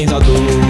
tem a dor,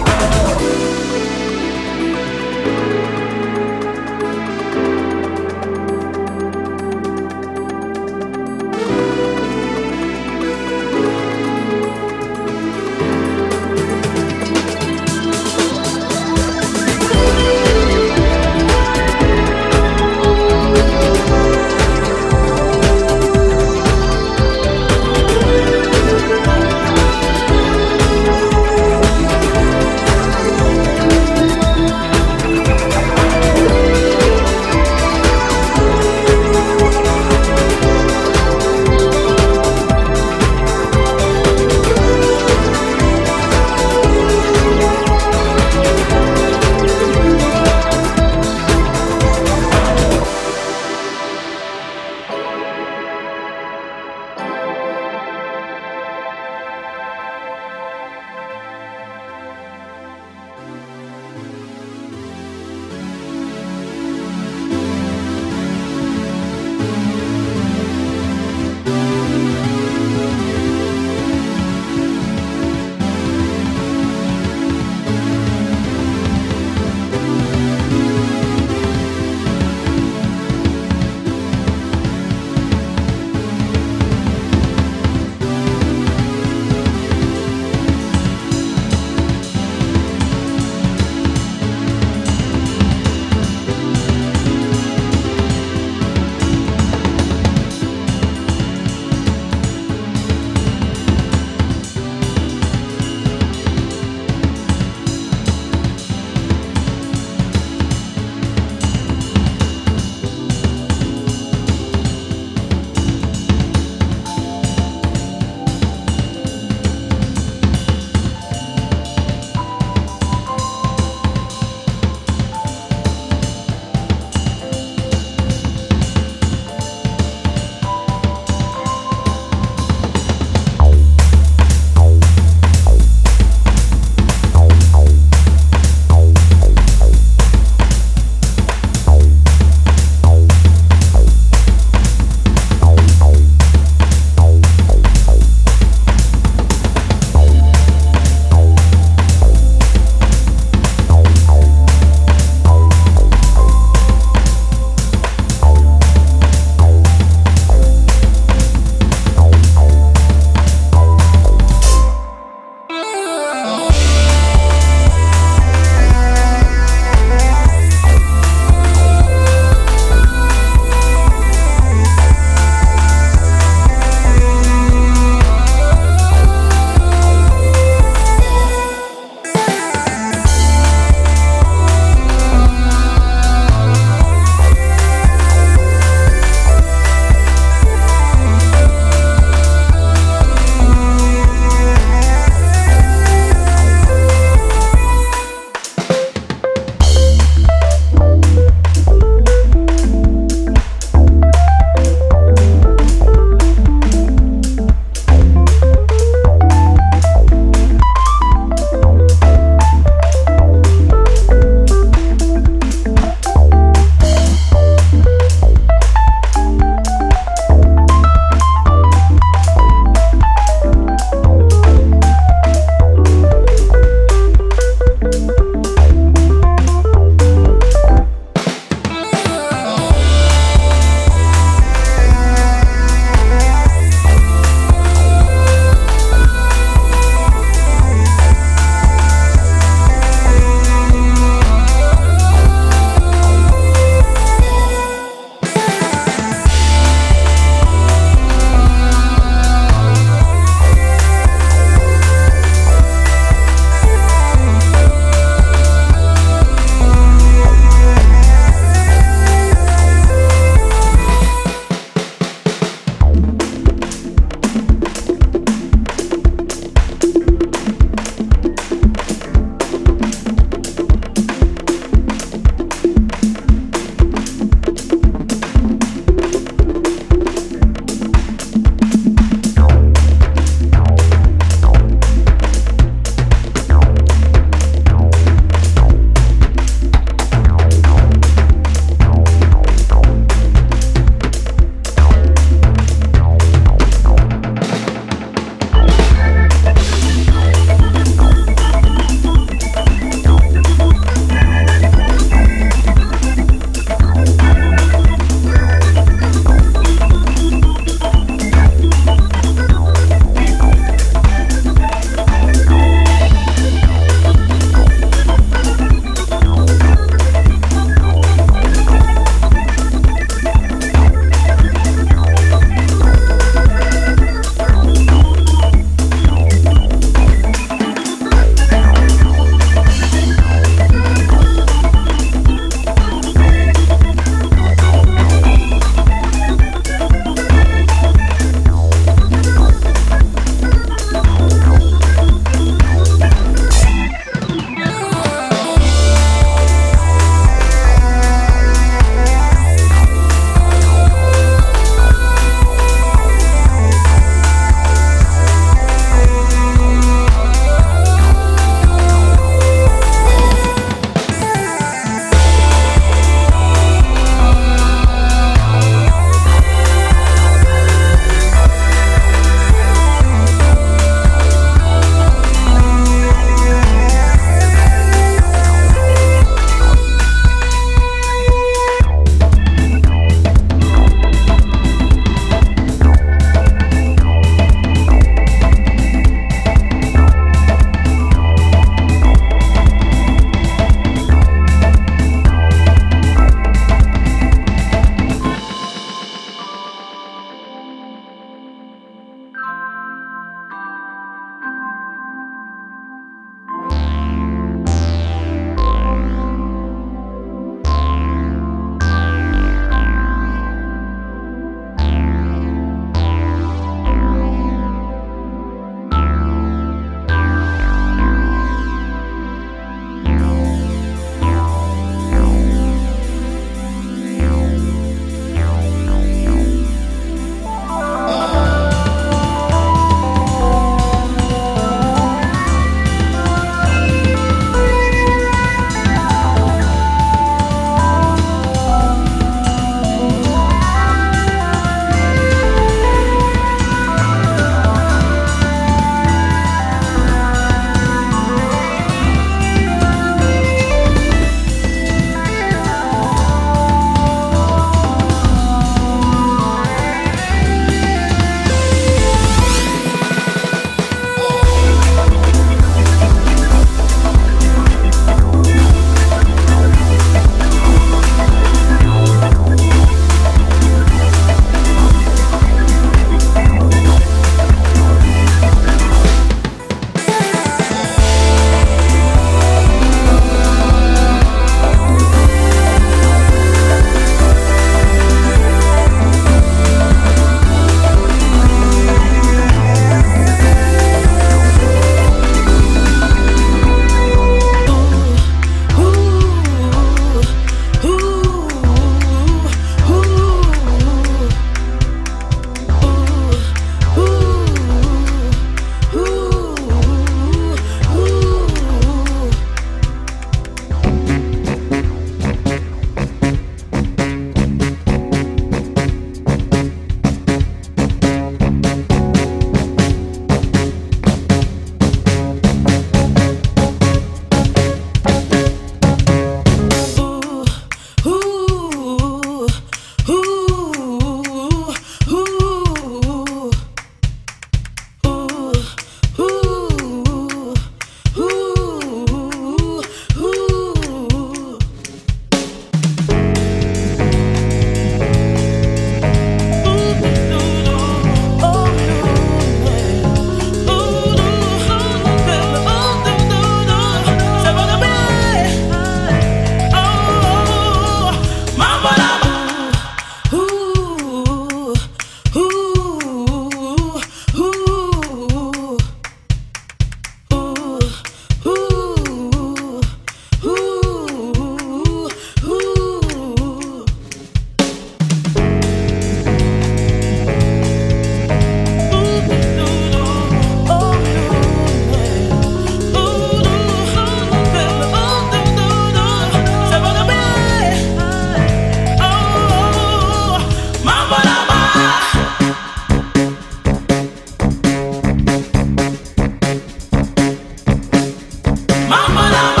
Mama,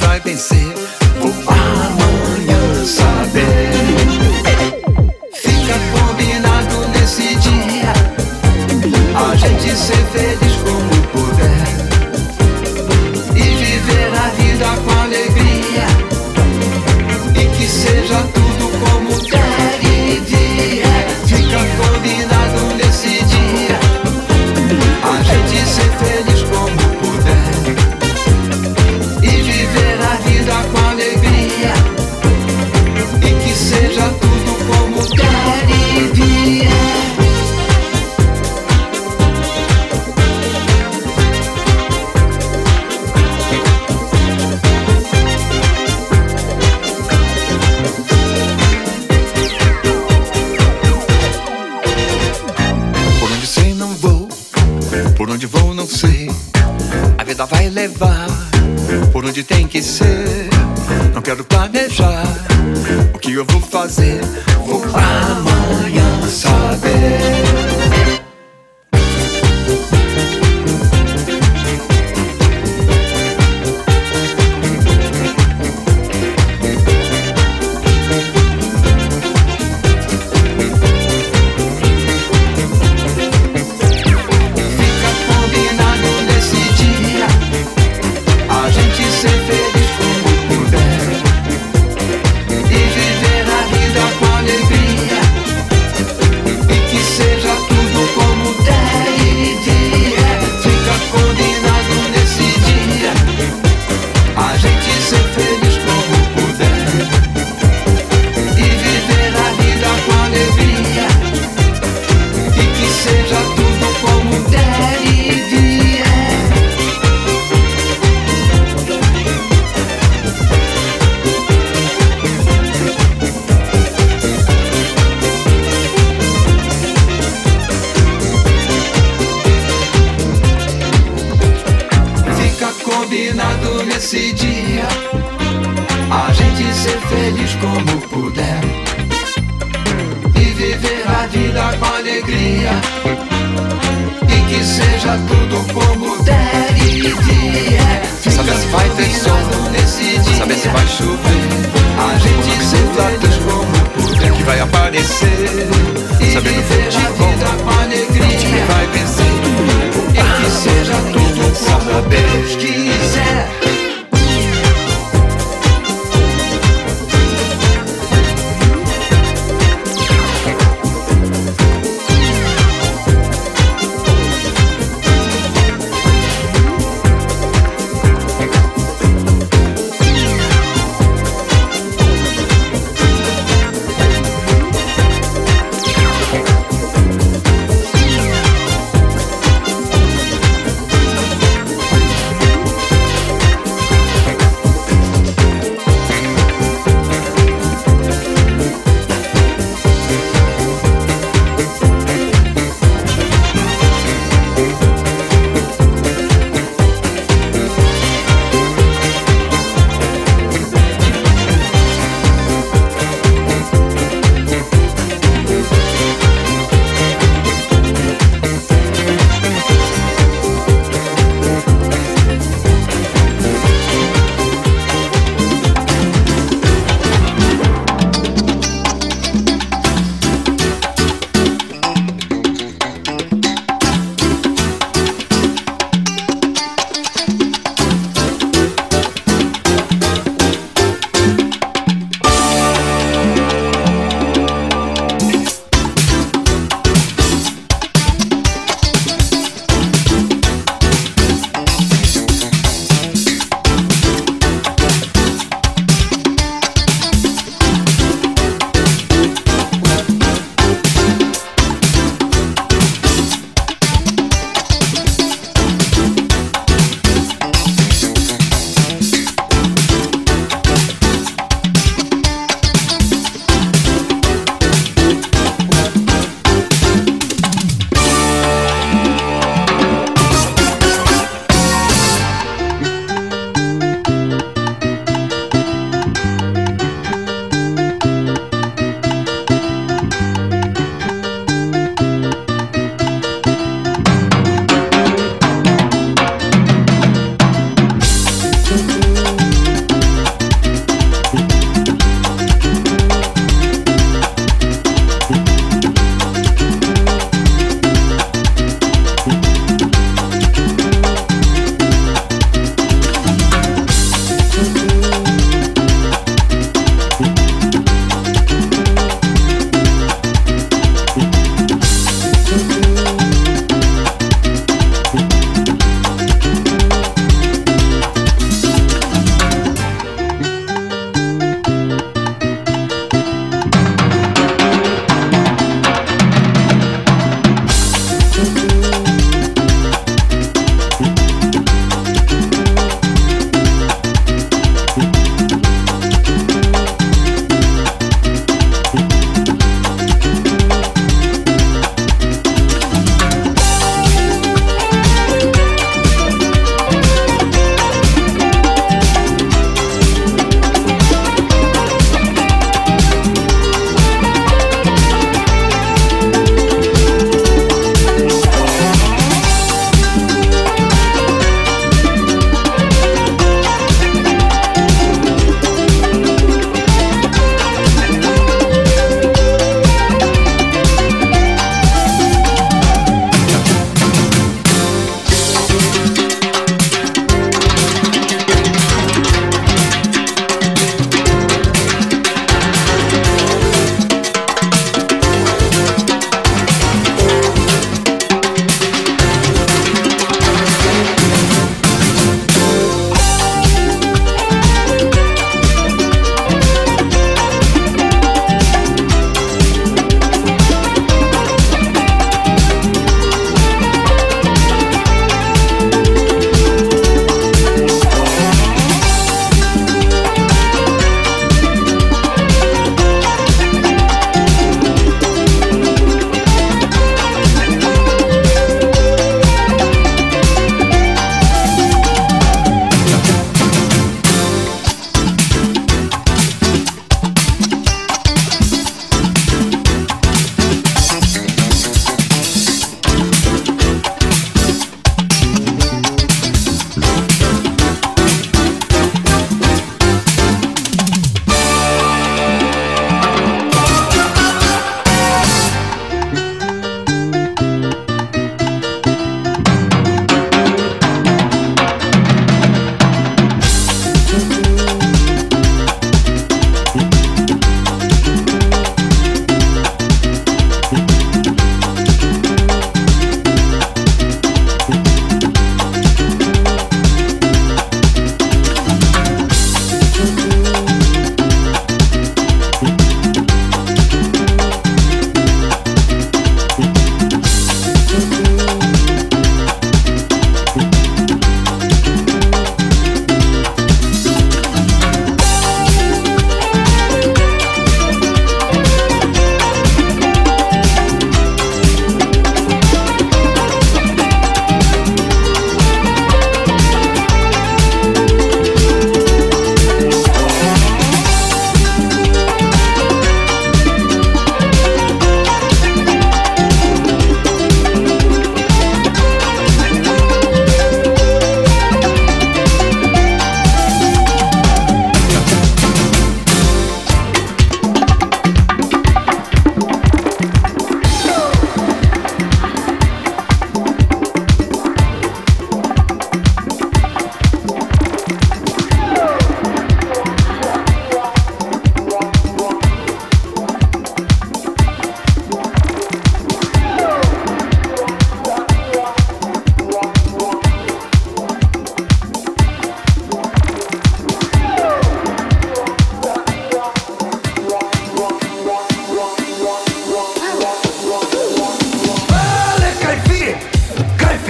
vai vencer.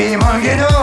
Fille manquée d'eau